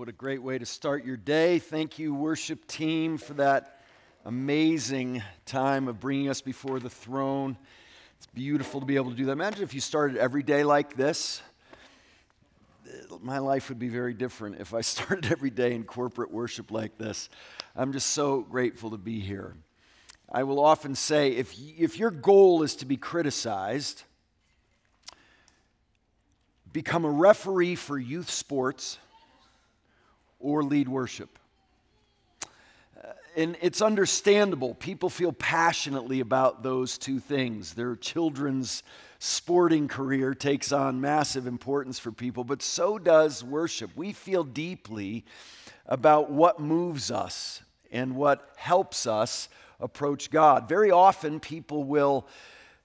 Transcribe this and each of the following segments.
what a great way to start your day. Thank you, worship team, for that amazing time of bringing us before the throne. It's beautiful to be able to do that. Imagine if you started every day like this. My life would be very different if I started every day in corporate worship like this. I'm just so grateful to be here. I will often say if, if your goal is to be criticized, become a referee for youth sports or lead worship. And it's understandable. People feel passionately about those two things. Their children's sporting career takes on massive importance for people, but so does worship. We feel deeply about what moves us and what helps us approach God. Very often, people will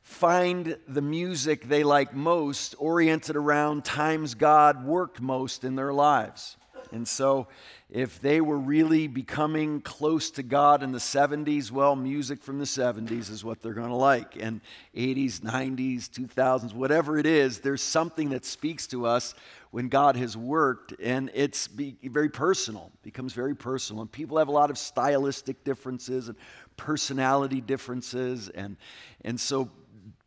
find the music they like most oriented around times God worked most in their lives. And so, if they were really becoming close to God in the 70s, well, music from the 70s is what they're going to like. And 80s, 90s, 2000s, whatever it is, there's something that speaks to us when God has worked, and it's very personal, becomes very personal. And people have a lot of stylistic differences and personality differences. And, and so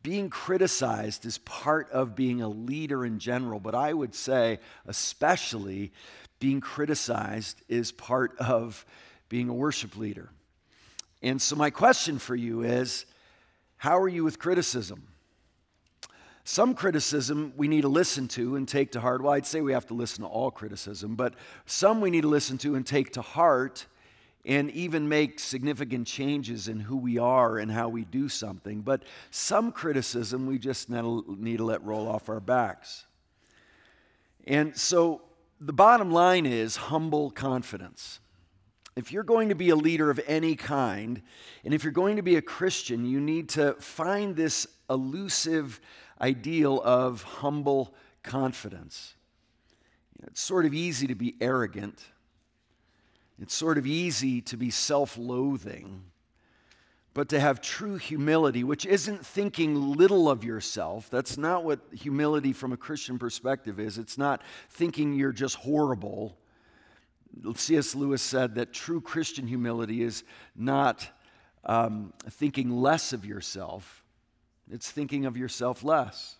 being criticized is part of being a leader in general, but I would say, especially, being criticized is part of being a worship leader. And so, my question for you is how are you with criticism? Some criticism we need to listen to and take to heart. Well, I'd say we have to listen to all criticism, but some we need to listen to and take to heart and even make significant changes in who we are and how we do something. But some criticism we just need to let roll off our backs. And so the bottom line is humble confidence. If you're going to be a leader of any kind, and if you're going to be a Christian, you need to find this elusive ideal of humble confidence. It's sort of easy to be arrogant it's sort of easy to be self loathing, but to have true humility, which isn't thinking little of yourself. That's not what humility from a Christian perspective is. It's not thinking you're just horrible. C.S. Lewis said that true Christian humility is not um, thinking less of yourself, it's thinking of yourself less.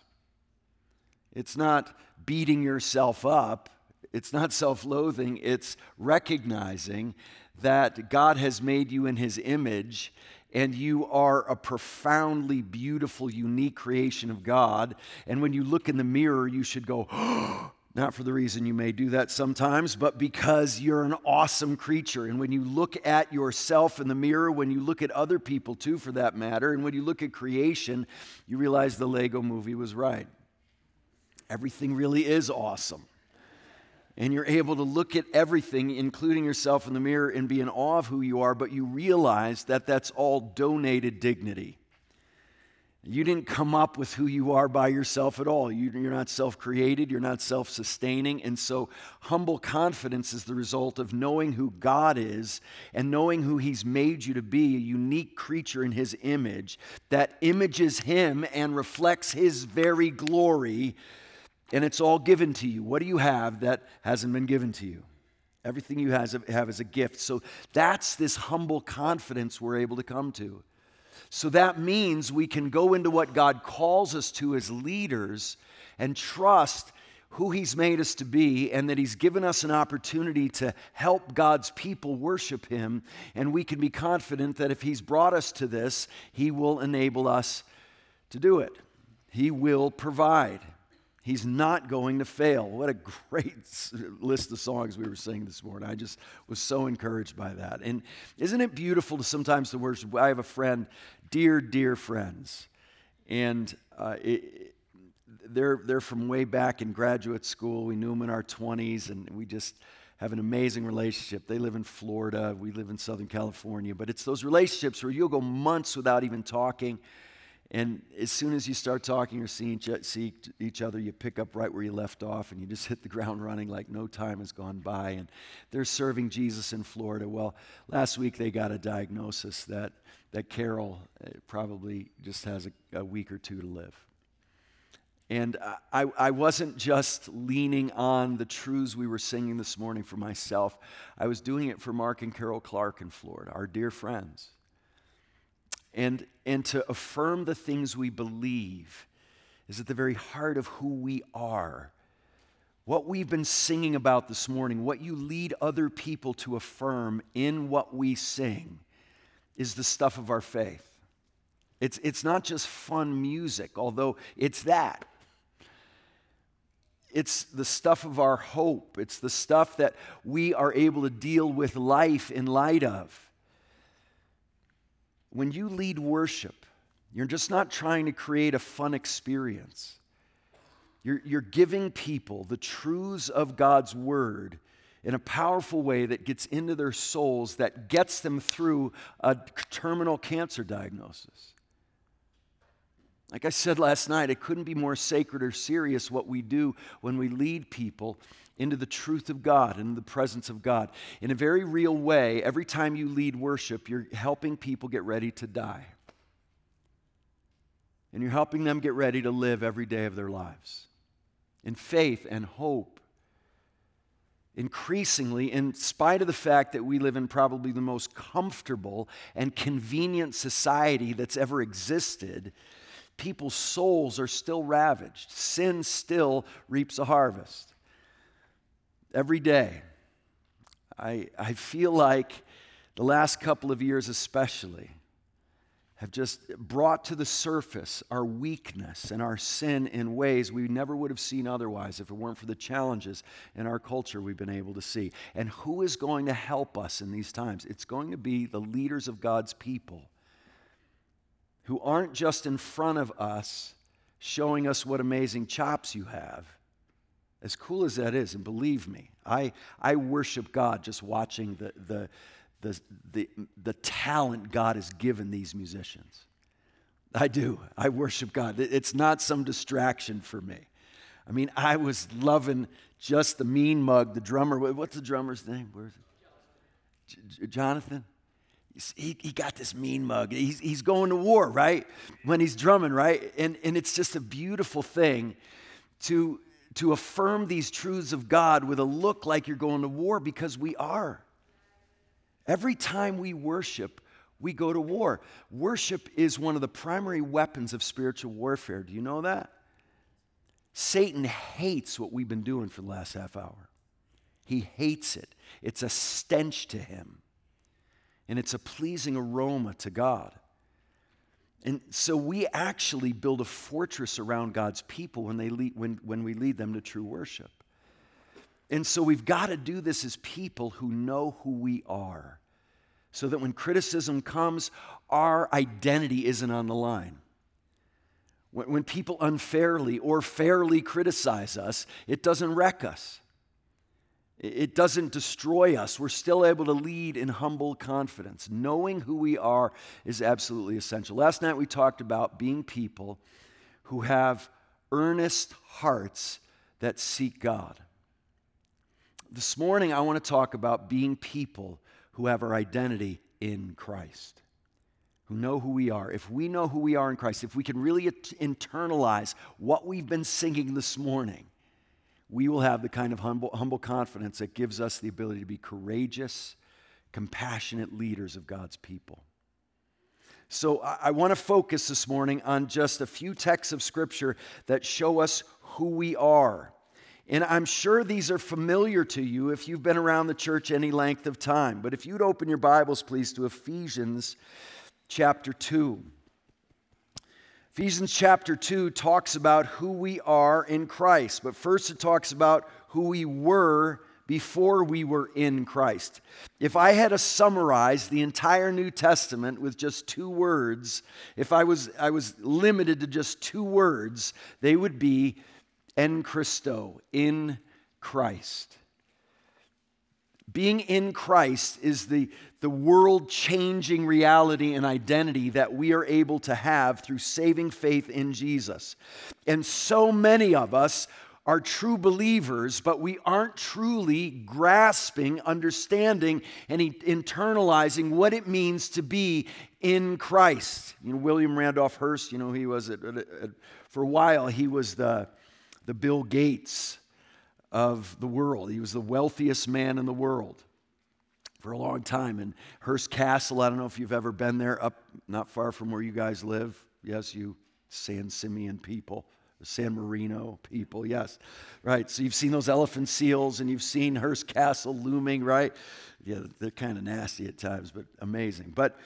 It's not beating yourself up it's not self loathing, it's recognizing that God has made you in His image and you are a profoundly beautiful, unique creation of God. And when you look in the mirror, you should go, not for the reason you may do that sometimes, but because you're an awesome creature. And when you look at yourself in the mirror, when you look at other people too, for that matter, and when you look at creation, you realize the Lego movie was right. Everything really is awesome and you're able to look at everything, including yourself in the mirror, and be in awe of who you are, but you realize that that's all donated dignity. You didn't come up with who you are by yourself at all. You, are not self created, you're not self sustaining. And so, humble confidence is the result of knowing who God is and knowing who He's made you to be a unique creature in His image that images Him and reflects His very glory and it's all given to you. What do you have that hasn't been given to you? Everything you have is a gift. So that's this humble confidence we're able to come to. So that means we can go into what God calls us to as leaders and trust who He's made us to be and that He's given us an opportunity to help God's people worship Him. And we can be confident that if He's brought us to this, He will enable us to do it. He will provide. He's not going to fail. What a great list of songs we were singing this morning. I just was so encouraged by that. And isn't it beautiful to sometimes the worship? I have a friend, dear, dear friends, and uh, it, they're, they're from way back in graduate school. We knew them in our 20s, and we just have an amazing relationship. They live in Florida, we live in Southern California, but it's those relationships where you'll go months without even talking and as soon as you start talking or seeing see each other, you pick up right where you left off and you just hit the ground running like no time has gone by. And they're serving Jesus in Florida. Well, last week they got a diagnosis that, that Carol uh, probably just has a, a week or two to live. And I, I wasn't just leaning on the truths we were singing this morning for myself. I was doing it for Mark and Carol Clark in Florida, our dear friends. And, and to affirm the things we believe is at the very heart of who we are. What we've been singing about this morning, what you lead other people to affirm in what we sing, is the stuff of our faith. It's, it's not just fun music, although it's that. It's the stuff of our hope. It's the stuff that we are able to deal with life in light of. When you lead worship, you're just not trying to create a fun experience. You're, you're giving people the truths of God's word in a powerful way that gets into their souls, that gets them through a terminal cancer diagnosis. Like I said last night, it couldn't be more sacred or serious what we do when we lead people into the truth of God and the presence of God. In a very real way, every time you lead worship, you're helping people get ready to die. And you're helping them get ready to live every day of their lives in faith and hope. Increasingly, in spite of the fact that we live in probably the most comfortable and convenient society that's ever existed, people's souls are still ravaged. Sin still reaps a harvest. Every day, I, I feel like the last couple of years, especially, have just brought to the surface our weakness and our sin in ways we never would have seen otherwise if it weren't for the challenges in our culture we've been able to see. And who is going to help us in these times? It's going to be the leaders of God's people who aren't just in front of us showing us what amazing chops you have. As cool as that is, and believe me, I, I worship God just watching the, the, the, the, the talent God has given these musicians. I do. I worship God. It's not some distraction for me. I mean, I was loving just the mean mug, the drummer. What's the drummer's name? Where's it? Jonathan? he, he got this mean mug. He's, he's going to war, right? When he's drumming, right? And, and it's just a beautiful thing to, to affirm these truths of God with a look like you're going to war because we are. Every time we worship, we go to war. Worship is one of the primary weapons of spiritual warfare. Do you know that? Satan hates what we've been doing for the last half hour. He hates it. It's a stench to him and it's a pleasing aroma to God. And so we actually build a fortress around God's people when, they lead, when, when we lead them to true worship. And so we've got to do this as people who know who we are, so that when criticism comes, our identity isn't on the line. When, when people unfairly or fairly criticize us, it doesn't wreck us. It doesn't destroy us. We're still able to lead in humble confidence. Knowing who we are is absolutely essential. Last night we talked about being people who have earnest hearts that seek God. This morning I want to talk about being people who have our identity in Christ, who know who we are. If we know who we are in Christ, if we can really internalize what we've been singing this morning, we will have the kind of humble, humble confidence that gives us the ability to be courageous, compassionate leaders of God's people. So I, I want to focus this morning on just a few texts of Scripture that show us who we are. And I'm sure these are familiar to you if you've been around the church any length of time. But if you'd open your Bibles, please, to Ephesians chapter 2. Ephesians chapter 2 talks about who we are in Christ, but first it talks about who we were before we were in Christ. If I had to summarize the entire New Testament with just two words, if I was, I was limited to just two words, they would be en Christo, in Christ. Being in Christ is the, the world changing reality and identity that we are able to have through saving faith in Jesus. And so many of us are true believers, but we aren't truly grasping, understanding, and internalizing what it means to be in Christ. You know, William Randolph Hearst, you know, he was, at, at, at, for a while, he was the, the Bill Gates of the world. He was the wealthiest man in the world for a long time. And Hearst Castle, I don't know if you've ever been there, up not far from where you guys live. Yes, you San Simeon people. San Marino people, yes. Right, so you've seen those elephant seals and you've seen Hearst Castle looming, right? Yeah, they're kind of nasty at times, but amazing. But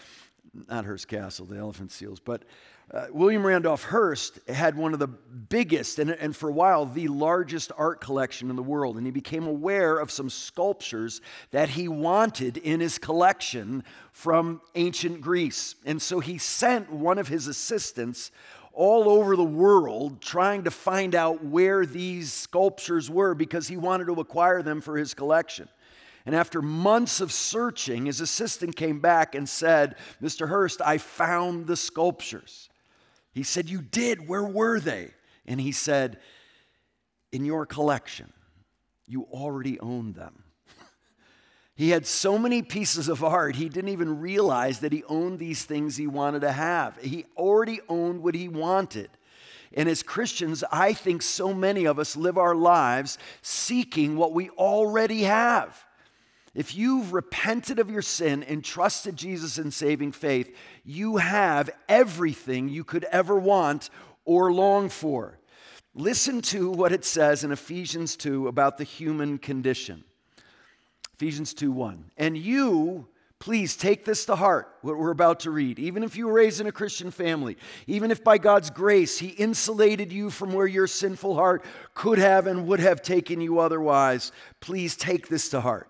not Hearst Castle, the elephant seals. But uh, William Randolph Hearst had one of the biggest, and, and for a while, the largest art collection in the world. And he became aware of some sculptures that he wanted in his collection from ancient Greece. And so he sent one of his assistants all over the world trying to find out where these sculptures were because he wanted to acquire them for his collection. And after months of searching, his assistant came back and said, Mr. Hearst, I found the sculptures. He said, You did? Where were they? And he said, In your collection. You already own them. He had so many pieces of art, he didn't even realize that he owned these things he wanted to have. He already owned what he wanted. And as Christians, I think so many of us live our lives seeking what we already have. If you've repented of your sin and trusted Jesus in saving faith, you have everything you could ever want or long for. Listen to what it says in Ephesians 2 about the human condition. Ephesians 2 1. And you, please take this to heart, what we're about to read. Even if you were raised in a Christian family, even if by God's grace He insulated you from where your sinful heart could have and would have taken you otherwise, please take this to heart.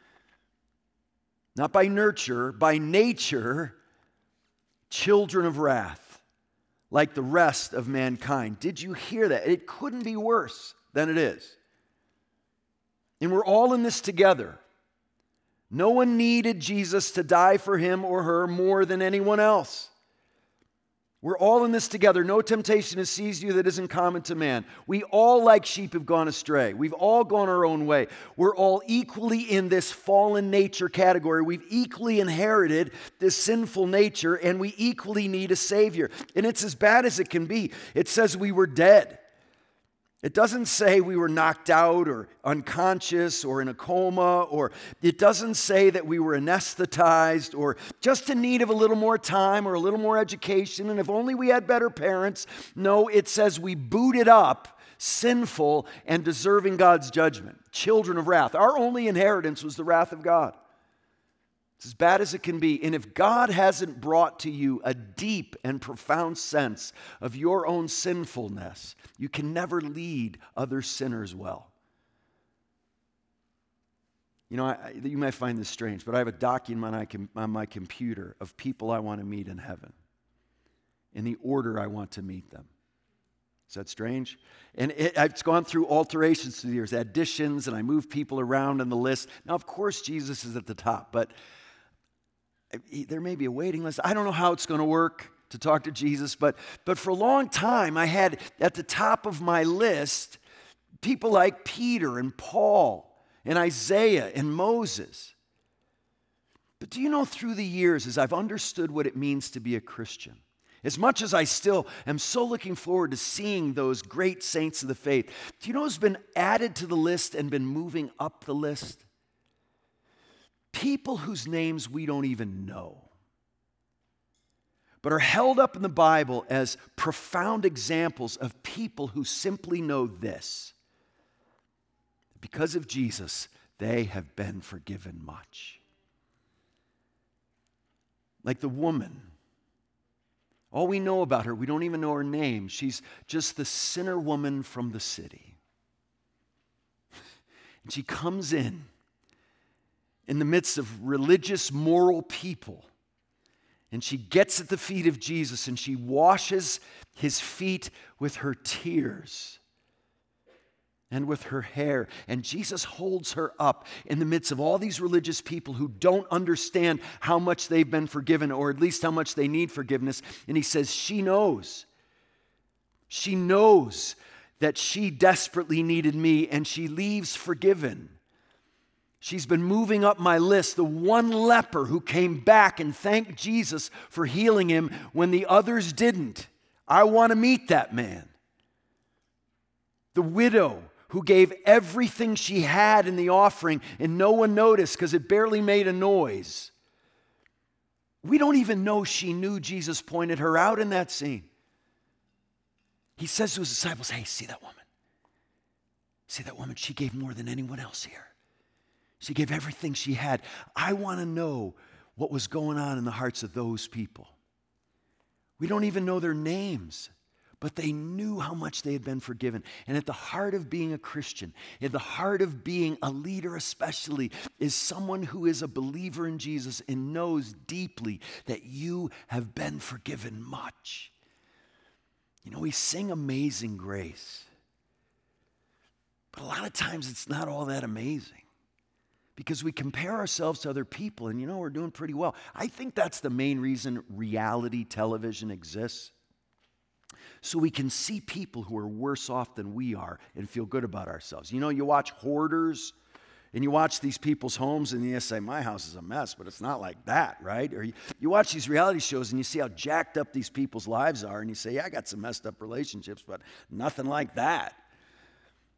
not by nurture, by nature, children of wrath like the rest of mankind. Did you hear that? It couldn't be worse than it is. And we're all in this together. No one needed Jesus to die for him or her more than anyone else. We're all in this together. No temptation has seized you that isn't common to man. We all, like sheep, have gone astray. We've all gone our own way. We're all equally in this fallen nature category. We've equally inherited this sinful nature, and we equally need a Savior. And it's as bad as it can be. It says we were dead. It doesn't say we were knocked out or unconscious or in a coma, or it doesn't say that we were anesthetized or just in need of a little more time or a little more education, and if only we had better parents. No, it says we booted up sinful and deserving God's judgment, children of wrath. Our only inheritance was the wrath of God. It's as bad as it can be. And if God hasn't brought to you a deep and profound sense of your own sinfulness, you can never lead other sinners well. You know, I, you might find this strange, but I have a document on my, on my computer of people I want to meet in heaven in the order I want to meet them. Is that strange? And it, it's gone through alterations through the years, additions, and I move people around in the list. Now, of course, Jesus is at the top, but there may be a waiting list. I don't know how it's going to work to talk to Jesus, but, but for a long time, I had at the top of my list people like Peter and Paul and Isaiah and Moses. But do you know through the years, as I've understood what it means to be a Christian, as much as I still am so looking forward to seeing those great saints of the faith, do you know who's been added to the list and been moving up the list? People whose names we don't even know, but are held up in the Bible as profound examples of people who simply know this because of Jesus, they have been forgiven much. Like the woman. All we know about her, we don't even know her name. She's just the sinner woman from the city. And she comes in in the midst of religious, moral people. And she gets at the feet of Jesus and she washes his feet with her tears and with her hair. And Jesus holds her up in the midst of all these religious people who don't understand how much they've been forgiven, or at least how much they need forgiveness. And he says, She knows. She knows that she desperately needed me, and she leaves forgiven. She's been moving up my list. The one leper who came back and thanked Jesus for healing him when the others didn't. I want to meet that man. The widow who gave everything she had in the offering and no one noticed because it barely made a noise. We don't even know she knew Jesus pointed her out in that scene. He says to his disciples, Hey, see that woman? See that woman? She gave more than anyone else here. She gave everything she had. I want to know what was going on in the hearts of those people. We don't even know their names, but they knew how much they had been forgiven. And at the heart of being a Christian, at the heart of being a leader, especially, is someone who is a believer in Jesus and knows deeply that you have been forgiven much. You know, we sing Amazing Grace, but a lot of times it's not all that amazing because we compare ourselves to other people and you know we're doing pretty well. I think that's the main reason reality television exists. So we can see people who are worse off than we are and feel good about ourselves. You know, you watch hoarders and you watch these people's homes and you say, My house is a mess, but it's not like that, right? Or you, you watch these reality shows and you see how jacked up these people's lives are and you say, Yeah, I got some messed up relationships, but nothing like that.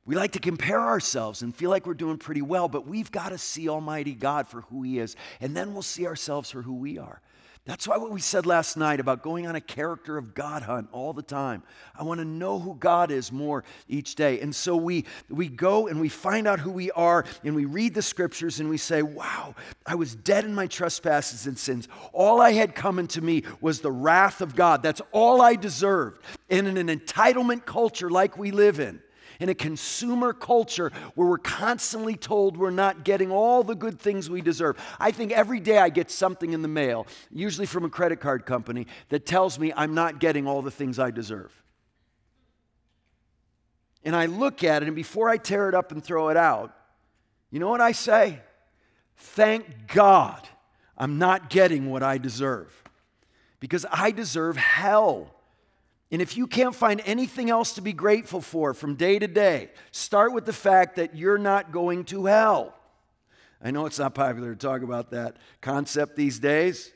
We like to compare ourselves and feel like we're doing pretty well, but we've got to see Almighty God for who He is, and then we'll see ourselves for who we are. That's why what we said last night about going on a character of God hunt all the time. I want to know who God is more each day. And so we, we go and we find out who we are and we read the scriptures and we say, wow, I was dead in my trespasses and sins. All I had coming to me was the wrath of God. That's all I deserved. And in an entitlement culture like we live in, in a consumer culture where we're constantly told we're not getting all the good things we deserve. I think every day I get something in the mail, usually from a credit card company, that tells me I'm not getting all the things I deserve. And I look at it, and before I tear it up and throw it out, you know what I say? Thank God I'm not getting what I deserve. Because I deserve hell. And if you can't find anything else to be grateful for from day to day, start with the fact that you're not going to hell. I know it's not popular to talk about that concept these days,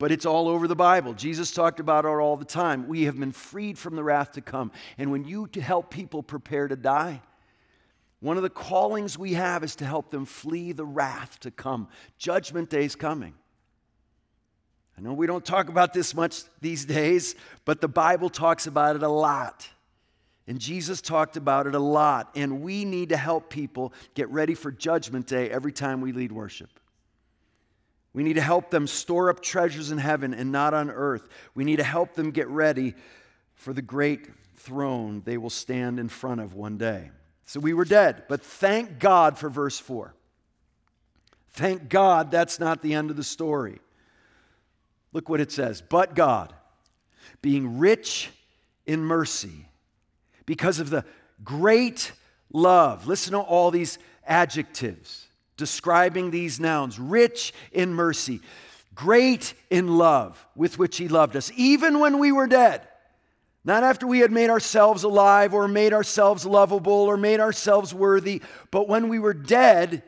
but it's all over the Bible. Jesus talked about it all the time. We have been freed from the wrath to come. And when you help people prepare to die, one of the callings we have is to help them flee the wrath to come. Judgment day is coming. I know we don't talk about this much these days, but the Bible talks about it a lot. And Jesus talked about it a lot. And we need to help people get ready for Judgment Day every time we lead worship. We need to help them store up treasures in heaven and not on earth. We need to help them get ready for the great throne they will stand in front of one day. So we were dead, but thank God for verse 4. Thank God that's not the end of the story. Look what it says. But God, being rich in mercy, because of the great love. Listen to all these adjectives describing these nouns rich in mercy, great in love with which He loved us, even when we were dead. Not after we had made ourselves alive or made ourselves lovable or made ourselves worthy, but when we were dead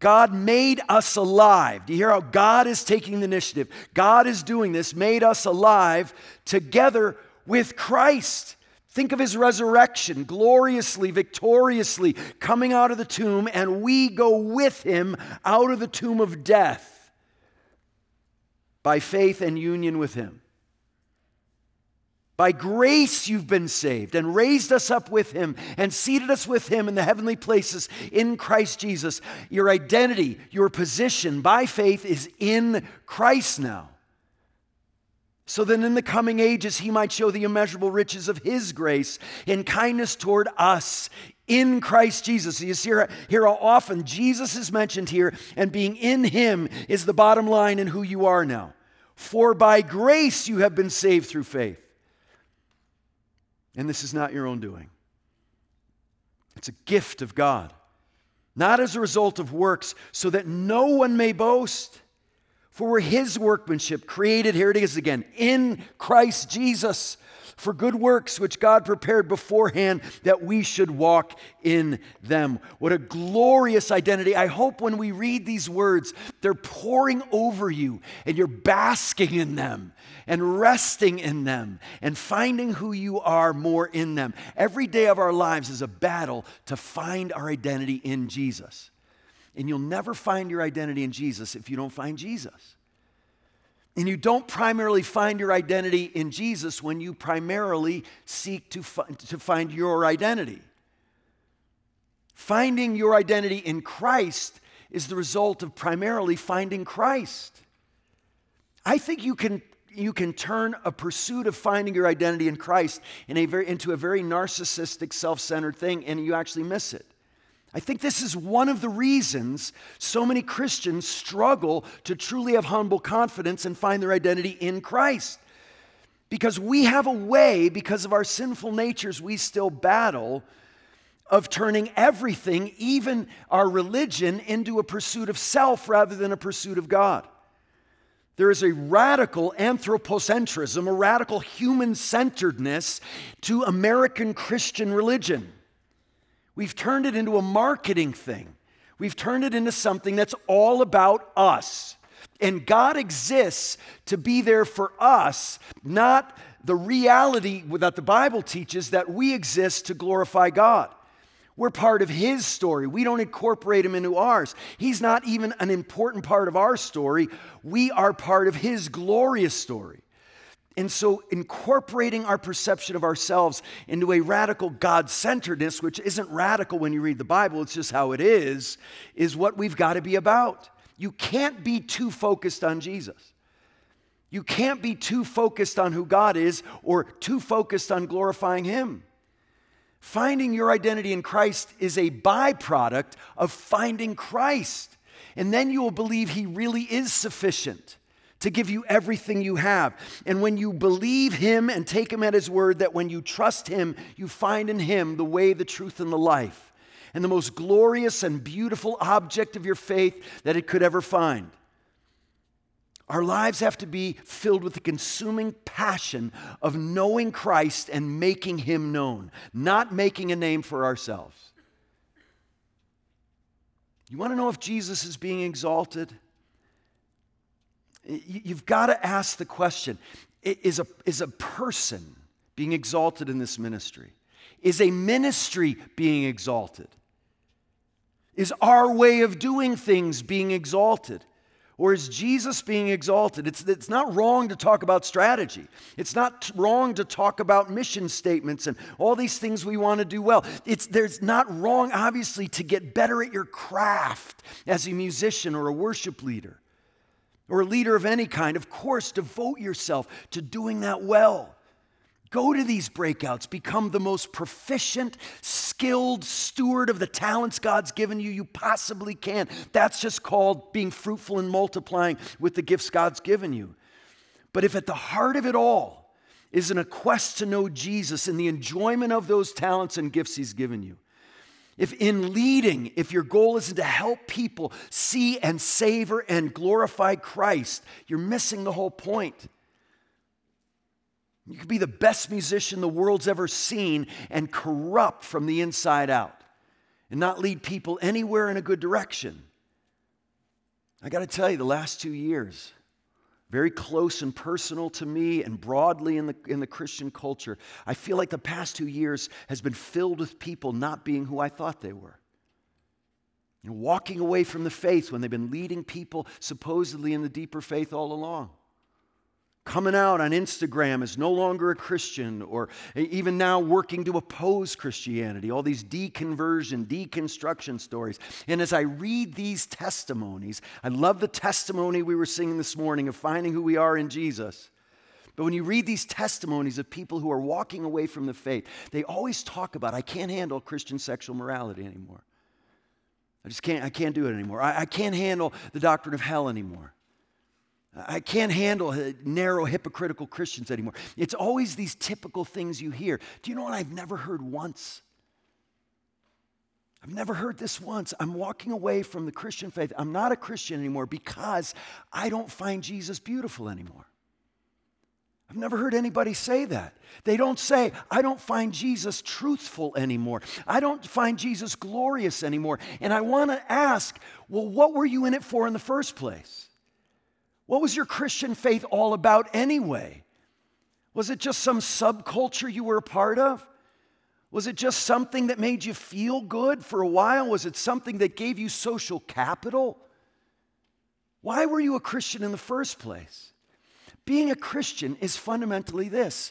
God made us alive. Do you hear how God is taking the initiative? God is doing this, made us alive together with Christ. Think of his resurrection, gloriously, victoriously coming out of the tomb, and we go with him out of the tomb of death by faith and union with him. By grace you've been saved and raised us up with him and seated us with him in the heavenly places in Christ Jesus. Your identity, your position by faith is in Christ now. So then, in the coming ages, he might show the immeasurable riches of his grace in kindness toward us in Christ Jesus. You see here how often Jesus is mentioned here, and being in him is the bottom line in who you are now. For by grace you have been saved through faith. And this is not your own doing, it's a gift of God, not as a result of works, so that no one may boast. For we're his workmanship, created, here it is again, in Christ Jesus for good works which God prepared beforehand that we should walk in them. What a glorious identity. I hope when we read these words, they're pouring over you and you're basking in them and resting in them and finding who you are more in them. Every day of our lives is a battle to find our identity in Jesus. And you'll never find your identity in Jesus if you don't find Jesus. And you don't primarily find your identity in Jesus when you primarily seek to, fi- to find your identity. Finding your identity in Christ is the result of primarily finding Christ. I think you can, you can turn a pursuit of finding your identity in Christ in a very, into a very narcissistic, self centered thing, and you actually miss it. I think this is one of the reasons so many Christians struggle to truly have humble confidence and find their identity in Christ. Because we have a way, because of our sinful natures, we still battle of turning everything, even our religion, into a pursuit of self rather than a pursuit of God. There is a radical anthropocentrism, a radical human centeredness to American Christian religion. We've turned it into a marketing thing. We've turned it into something that's all about us. And God exists to be there for us, not the reality that the Bible teaches that we exist to glorify God. We're part of His story. We don't incorporate Him into ours. He's not even an important part of our story. We are part of His glorious story. And so, incorporating our perception of ourselves into a radical God centeredness, which isn't radical when you read the Bible, it's just how it is, is what we've got to be about. You can't be too focused on Jesus. You can't be too focused on who God is or too focused on glorifying Him. Finding your identity in Christ is a byproduct of finding Christ. And then you will believe He really is sufficient to give you everything you have. And when you believe Him and take Him at His word, that when you trust Him, you find in Him the way, the truth, and the life, and the most glorious and beautiful object of your faith that it could ever find. Our lives have to be filled with the consuming passion of knowing Christ and making Him known, not making a name for ourselves. You want to know if Jesus is being exalted? You've got to ask the question is a, is a person being exalted in this ministry? Is a ministry being exalted? Is our way of doing things being exalted? Or is Jesus being exalted? It's, it's not wrong to talk about strategy. It's not wrong to talk about mission statements and all these things we want to do well. It's, there's not wrong, obviously, to get better at your craft as a musician or a worship leader or a leader of any kind, of course, devote yourself to doing that well. Go to these breakouts, become the most proficient, skilled steward of the talents God's given you you possibly can. That's just called being fruitful and multiplying with the gifts God's given you. But if at the heart of it all is in a quest to know Jesus and the enjoyment of those talents and gifts He's given you, if in leading, if your goal isn't to help people see and savor and glorify Christ, you're missing the whole point. You could be the best musician the world's ever seen and corrupt from the inside out and not lead people anywhere in a good direction. I got to tell you, the last two years, very close and personal to me and broadly in the, in the Christian culture. I feel like the past two years has been filled with people not being who I thought they were. You know, walking away from the faith when they've been leading people supposedly in the deeper faith all along coming out on Instagram as no longer a Christian, or even now working to oppose Christianity, all these deconversion, deconstruction stories. And as I read these testimonies, I love the testimony we were singing this morning of finding who we are in Jesus. But when you read these testimonies of people who are walking away from the faith, they always talk about, I can't handle Christian sexual morality anymore. I just can't, I can't do it anymore. I, I can't handle the doctrine of hell anymore. I can't handle narrow, hypocritical Christians anymore. It's always these typical things you hear. Do you know what I've never heard once? I've never heard this once. I'm walking away from the Christian faith. I'm not a Christian anymore because I don't find Jesus beautiful anymore. I've never heard anybody say that. They don't say, I don't find Jesus truthful anymore. I don't find Jesus glorious anymore. And I want to ask, well, what were you in it for in the first place? What was your Christian faith all about anyway? Was it just some subculture you were a part of? Was it just something that made you feel good for a while? Was it something that gave you social capital? Why were you a Christian in the first place? Being a Christian is fundamentally this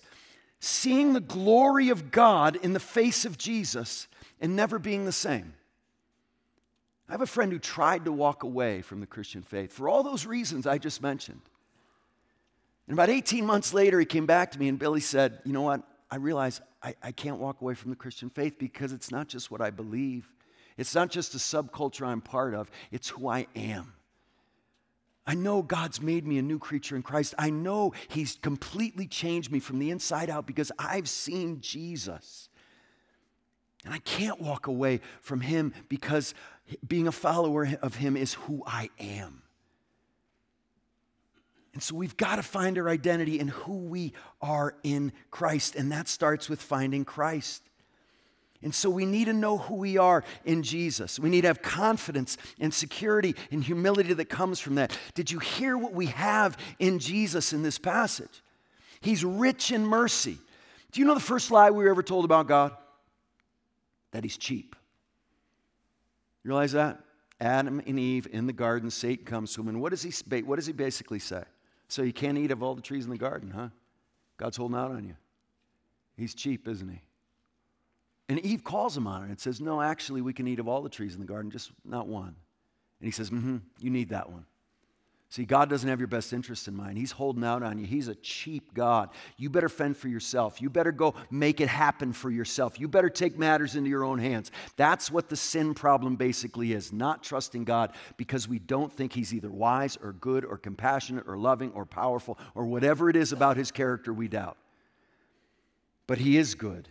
seeing the glory of God in the face of Jesus and never being the same. I have a friend who tried to walk away from the Christian faith for all those reasons I just mentioned. And about 18 months later, he came back to me, and Billy said, You know what? I realize I, I can't walk away from the Christian faith because it's not just what I believe, it's not just a subculture I'm part of, it's who I am. I know God's made me a new creature in Christ. I know He's completely changed me from the inside out because I've seen Jesus. And I can't walk away from Him because being a follower of Him is who I am. And so we've got to find our identity in who we are in Christ. And that starts with finding Christ. And so we need to know who we are in Jesus. We need to have confidence and security and humility that comes from that. Did you hear what we have in Jesus in this passage? He's rich in mercy. Do you know the first lie we were ever told about God? That he's cheap. You realize that? Adam and Eve in the garden, Satan comes to him, and what does he, what does he basically say? So you can't eat of all the trees in the garden, huh? God's holding out on you. He's cheap, isn't he? And Eve calls him on it and says, No, actually, we can eat of all the trees in the garden, just not one. And he says, Mm hmm, you need that one. See, God doesn't have your best interest in mind. He's holding out on you. He's a cheap God. You better fend for yourself. You better go make it happen for yourself. You better take matters into your own hands. That's what the sin problem basically is not trusting God because we don't think He's either wise or good or compassionate or loving or powerful or whatever it is about His character we doubt. But He is good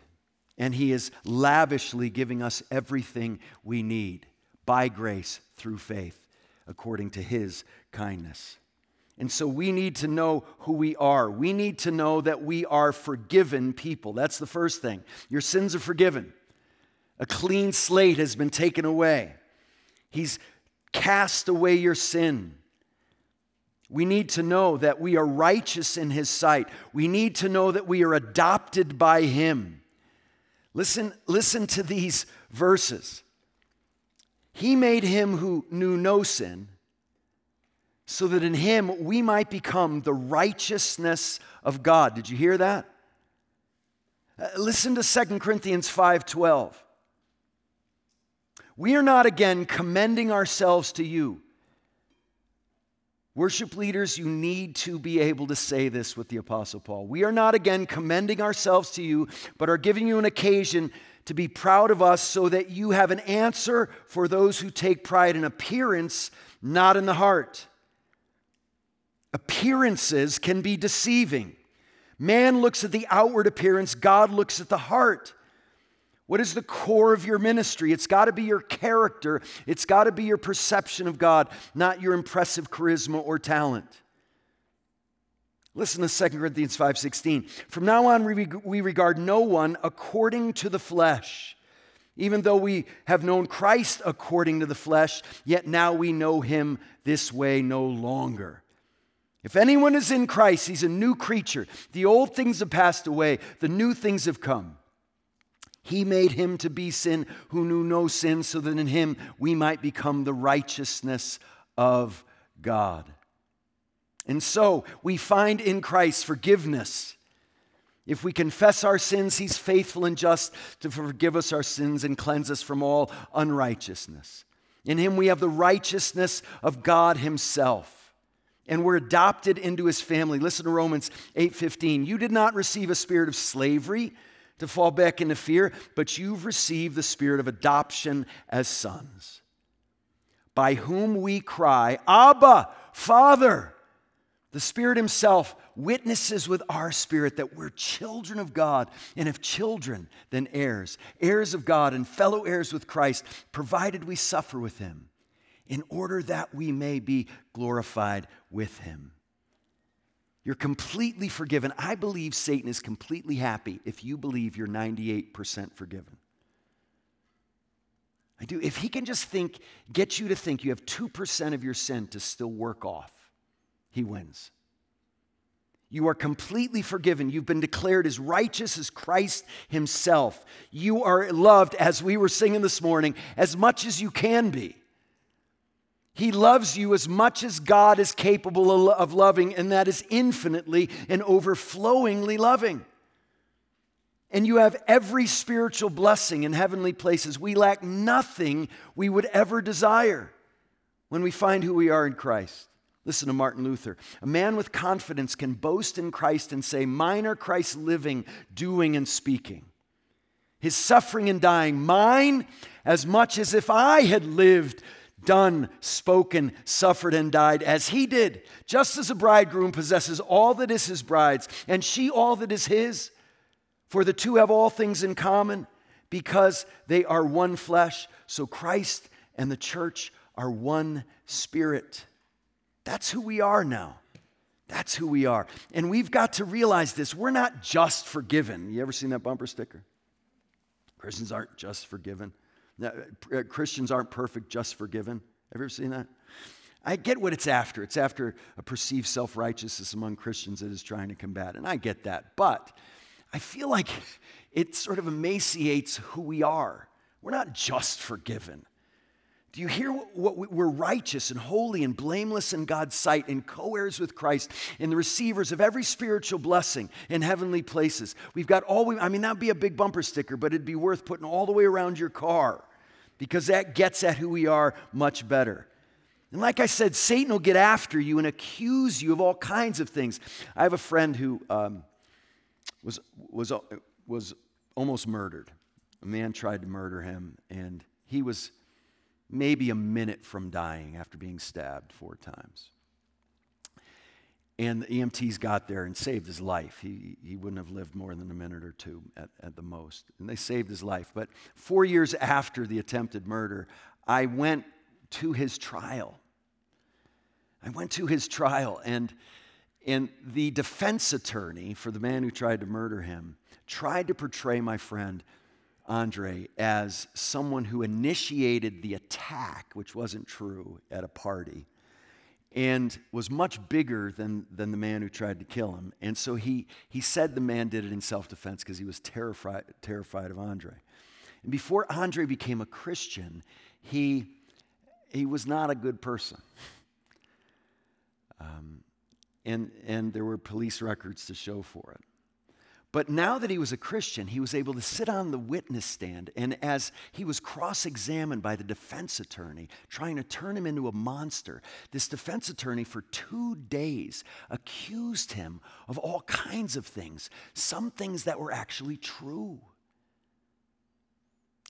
and He is lavishly giving us everything we need by grace through faith, according to His kindness. And so we need to know who we are. We need to know that we are forgiven people. That's the first thing. Your sins are forgiven. A clean slate has been taken away. He's cast away your sin. We need to know that we are righteous in His sight. We need to know that we are adopted by Him. Listen, listen to these verses. He made him who knew no sin, so that in him we might become the righteousness of God. Did you hear that? Uh, listen to 2 Corinthians 5:12. We are not again commending ourselves to you Worship leaders, you need to be able to say this with the Apostle Paul. We are not again commending ourselves to you, but are giving you an occasion to be proud of us so that you have an answer for those who take pride in appearance, not in the heart. Appearances can be deceiving. Man looks at the outward appearance, God looks at the heart. What is the core of your ministry? It's got to be your character. It's got to be your perception of God, not your impressive charisma or talent. Listen to 2 Corinthians 5:16. From now on we regard no one according to the flesh. Even though we have known Christ according to the flesh, yet now we know him this way no longer. If anyone is in Christ, he's a new creature. The old things have passed away, the new things have come. He made him to be sin who knew no sin, so that in him we might become the righteousness of God. And so we find in Christ forgiveness. If we confess our sins, he's faithful and just to forgive us our sins and cleanse us from all unrighteousness. In him we have the righteousness of God himself. and we're adopted into his family. Listen to Romans 8:15. You did not receive a spirit of slavery to fall back into fear, but you've received the spirit of adoption as sons, by whom we cry, Abba, Father. The Spirit Himself witnesses with our spirit that we're children of God, and if children, then heirs, heirs of God and fellow heirs with Christ, provided we suffer with Him, in order that we may be glorified with Him. You're completely forgiven. I believe Satan is completely happy if you believe you're 98% forgiven. I do. If he can just think, get you to think you have 2% of your sin to still work off, he wins. You are completely forgiven. You've been declared as righteous as Christ Himself. You are loved, as we were singing this morning, as much as you can be. He loves you as much as God is capable of loving, and that is infinitely and overflowingly loving. And you have every spiritual blessing in heavenly places. We lack nothing we would ever desire when we find who we are in Christ. Listen to Martin Luther. A man with confidence can boast in Christ and say, Mine are Christ's living, doing, and speaking. His suffering and dying, mine as much as if I had lived done, spoken, suffered, and died as he did, just as a bridegroom possesses all that is his bride's, and she all that is his. For the two have all things in common because they are one flesh. So Christ and the church are one spirit. That's who we are now. That's who we are. And we've got to realize this. We're not just forgiven. You ever seen that bumper sticker? Christians aren't just forgiven. Uh, Christians aren't perfect, just forgiven. Ever seen that? I get what it's after. It's after a perceived self righteousness among Christians that is trying to combat. And I get that. But I feel like it sort of emaciates who we are. We're not just forgiven. Do you hear what, we're righteous and holy and blameless in God's sight and co heirs with Christ and the receivers of every spiritual blessing in heavenly places? We've got all we, I mean, that'd be a big bumper sticker, but it'd be worth putting all the way around your car because that gets at who we are much better. And like I said, Satan will get after you and accuse you of all kinds of things. I have a friend who um, was, was, was almost murdered. A man tried to murder him, and he was maybe a minute from dying after being stabbed four times. And the EMTs got there and saved his life. He, he wouldn't have lived more than a minute or two at, at the most. And they saved his life. But four years after the attempted murder, I went to his trial. I went to his trial, and, and the defense attorney for the man who tried to murder him tried to portray my friend Andre as someone who initiated the attack, which wasn't true, at a party and was much bigger than, than the man who tried to kill him. And so he, he said the man did it in self defense because he was terrified, terrified of Andre. And before Andre became a Christian, he, he was not a good person. Um, and, and there were police records to show for it. But now that he was a Christian, he was able to sit on the witness stand. And as he was cross examined by the defense attorney, trying to turn him into a monster, this defense attorney for two days accused him of all kinds of things, some things that were actually true,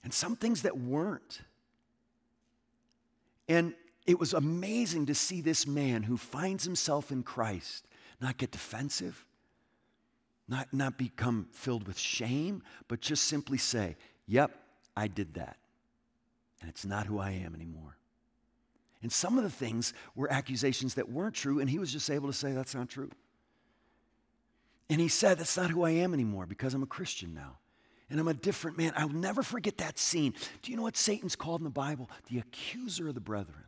and some things that weren't. And it was amazing to see this man who finds himself in Christ not get defensive not, not become filled with shame, but just simply say, Yep, I did that. And it's not who I am anymore. And some of the things were accusations that weren't true, and he was just able to say, That's not true. And he said, That's not who I am anymore because I'm a Christian now. And I'm a different man. I'll never forget that scene. Do you know what Satan's called in the Bible? The accuser of the brethren.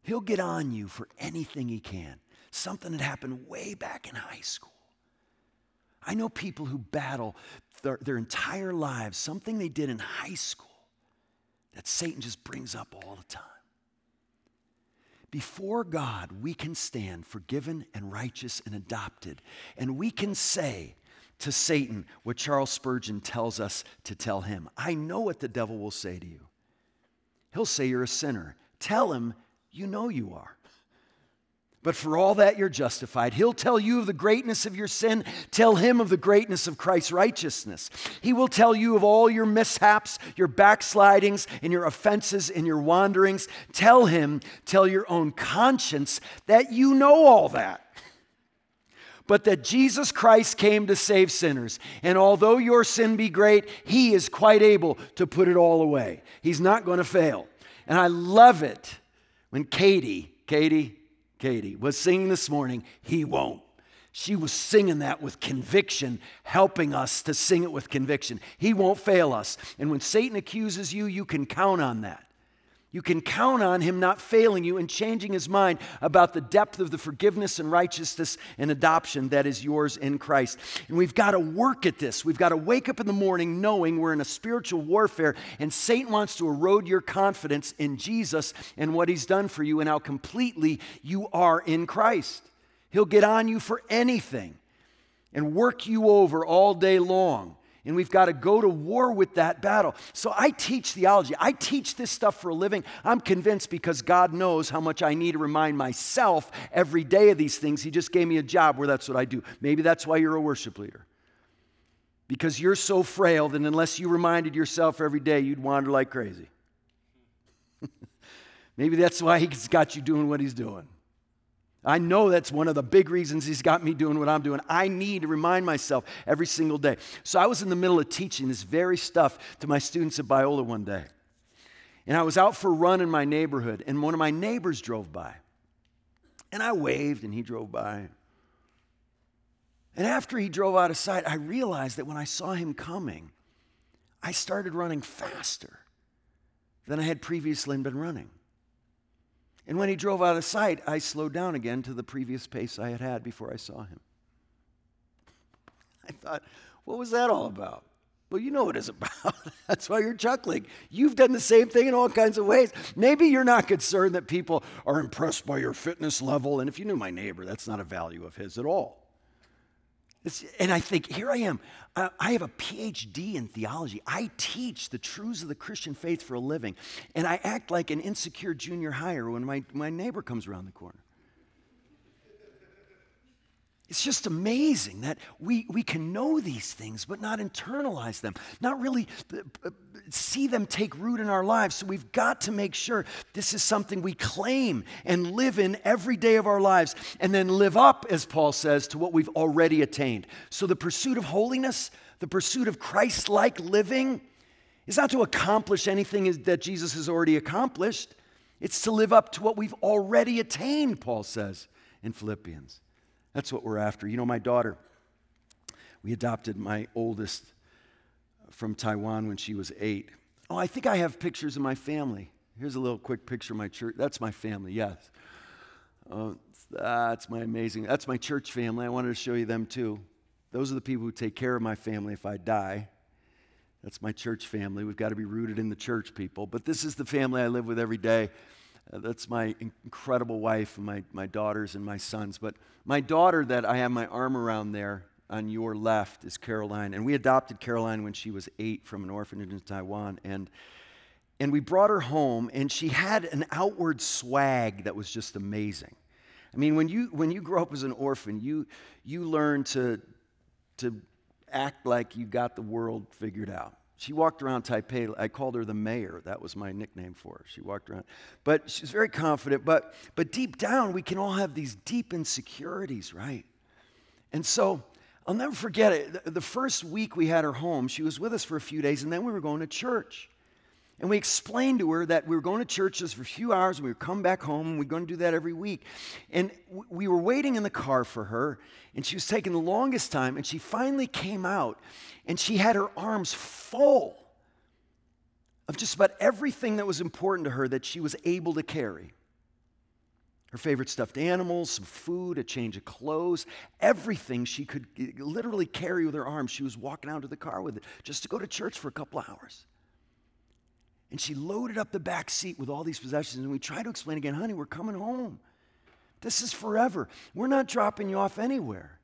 He'll get on you for anything he can. Something that happened way back in high school. I know people who battle their, their entire lives, something they did in high school that Satan just brings up all the time. Before God, we can stand forgiven and righteous and adopted, and we can say to Satan what Charles Spurgeon tells us to tell him. I know what the devil will say to you. He'll say you're a sinner. Tell him you know you are. But for all that, you're justified. He'll tell you of the greatness of your sin. Tell him of the greatness of Christ's righteousness. He will tell you of all your mishaps, your backslidings, and your offenses and your wanderings. Tell him, tell your own conscience that you know all that but that Jesus Christ came to save sinners. And although your sin be great, He is quite able to put it all away. He's not going to fail. And I love it when Katie, Katie, Katie was singing this morning, He won't. She was singing that with conviction, helping us to sing it with conviction. He won't fail us. And when Satan accuses you, you can count on that. You can count on him not failing you and changing his mind about the depth of the forgiveness and righteousness and adoption that is yours in Christ. And we've got to work at this. We've got to wake up in the morning knowing we're in a spiritual warfare and Satan wants to erode your confidence in Jesus and what he's done for you and how completely you are in Christ. He'll get on you for anything and work you over all day long and we've got to go to war with that battle. So I teach theology. I teach this stuff for a living. I'm convinced because God knows how much I need to remind myself every day of these things. He just gave me a job where that's what I do. Maybe that's why you're a worship leader. Because you're so frail that unless you reminded yourself every day, you'd wander like crazy. Maybe that's why He's got you doing what He's doing. I know that's one of the big reasons he's got me doing what I'm doing. I need to remind myself every single day. So I was in the middle of teaching this very stuff to my students at Biola one day. And I was out for a run in my neighborhood, and one of my neighbors drove by. And I waved, and he drove by. And after he drove out of sight, I realized that when I saw him coming, I started running faster than I had previously been running. And when he drove out of sight, I slowed down again to the previous pace I had had before I saw him. I thought, what was that all about? Well, you know what it's about. That's why you're chuckling. You've done the same thing in all kinds of ways. Maybe you're not concerned that people are impressed by your fitness level. And if you knew my neighbor, that's not a value of his at all. And I think, here I am. I, I have a PhD in theology. I teach the truths of the Christian faith for a living. And I act like an insecure junior higher when my, my neighbor comes around the corner. It's just amazing that we, we can know these things, but not internalize them, not really uh, uh, see them take root in our lives. So we've got to make sure this is something we claim and live in every day of our lives, and then live up, as Paul says, to what we've already attained. So the pursuit of holiness, the pursuit of Christ like living, is not to accomplish anything that Jesus has already accomplished, it's to live up to what we've already attained, Paul says in Philippians. That's what we're after. You know, my daughter, we adopted my oldest from Taiwan when she was eight. Oh, I think I have pictures of my family. Here's a little quick picture of my church. That's my family, yes. Oh, that's my amazing, that's my church family. I wanted to show you them too. Those are the people who take care of my family if I die. That's my church family. We've got to be rooted in the church, people. But this is the family I live with every day. That's my incredible wife and my, my daughters and my sons. But my daughter that I have my arm around there on your left is Caroline. And we adopted Caroline when she was eight from an orphanage in Taiwan. And, and we brought her home, and she had an outward swag that was just amazing. I mean, when you, when you grow up as an orphan, you, you learn to, to act like you got the world figured out. She walked around Taipei. I called her the mayor. That was my nickname for her. She walked around. But she's very confident. But, but deep down, we can all have these deep insecurities, right? And so I'll never forget it. The, first week we had her home, she was with us for a few days, and then we were going to church. And we explained to her that we were going to church just for a few hours and we would come back home and we are going to do that every week. And we were waiting in the car for her and she was taking the longest time and she finally came out and she had her arms full of just about everything that was important to her that she was able to carry. Her favorite stuffed animals, some food, a change of clothes, everything she could literally carry with her arms. She was walking out to the car with it just to go to church for a couple hours. And she loaded up the back seat with all these possessions. And we tried to explain again, honey, we're coming home. This is forever. We're not dropping you off anywhere.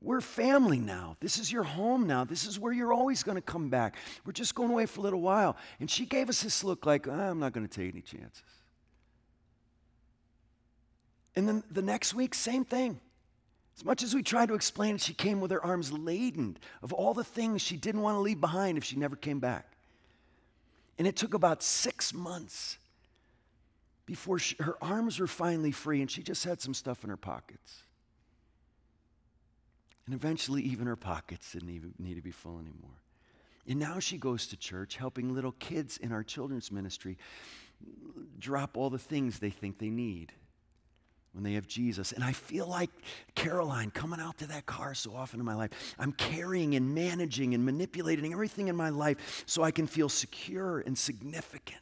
We're family now. This is your home now. This is where you're always going to come back. We're just going away for a little while. And she gave us this look like, oh, I'm not going to take any chances. And then the next week, same thing. As much as we tried to explain it, she came with her arms laden of all the things she didn't want to leave behind if she never came back. And it took about six months before she, her arms were finally free and she just had some stuff in her pockets. And eventually, even her pockets didn't even need to be full anymore. And now she goes to church helping little kids in our children's ministry drop all the things they think they need when they have Jesus. And I feel like Caroline coming out to that car so often in my life. I'm carrying and managing and manipulating everything in my life so I can feel secure and significant.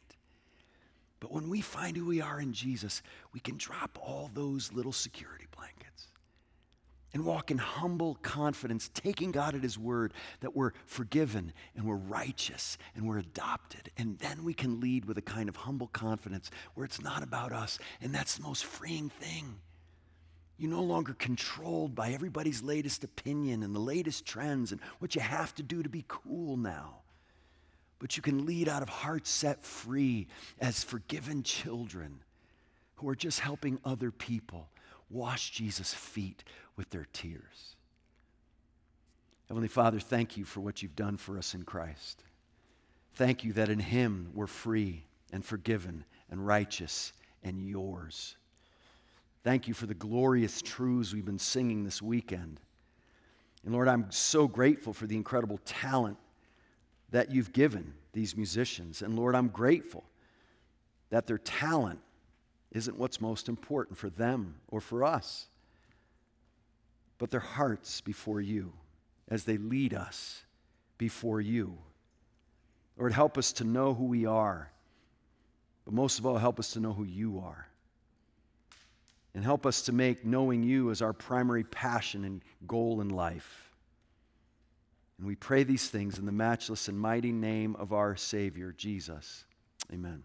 But when we find who we are in Jesus, we can drop all those little security blankets and walk in humble confidence, taking God at His word that we're forgiven and we're righteous and we're adopted. And then we can lead with a kind of humble confidence where it's not about us. And that's the most freeing thing. You're no longer controlled by everybody's latest opinion and the latest trends and what you have to do to be cool now. But you can lead out of hearts set free as forgiven children who are just helping other people wash Jesus' feet with their tears. Heavenly Father, thank you for what you've done for us in Christ. Thank you that in Him we're free and forgiven and righteous and yours. Thank you for the glorious truths we've been singing this weekend. And Lord, I'm so grateful for the incredible talent that you've given these musicians. And Lord, I'm grateful that their talent isn't what's most important for them or for us but their hearts before you as they lead us before you. Lord, help us to know who we are, but most of all, help us to know who you are. And help us to make knowing you as our primary passion and goal in life. And we pray these things in the matchless and mighty name of our Savior, Jesus. Amen.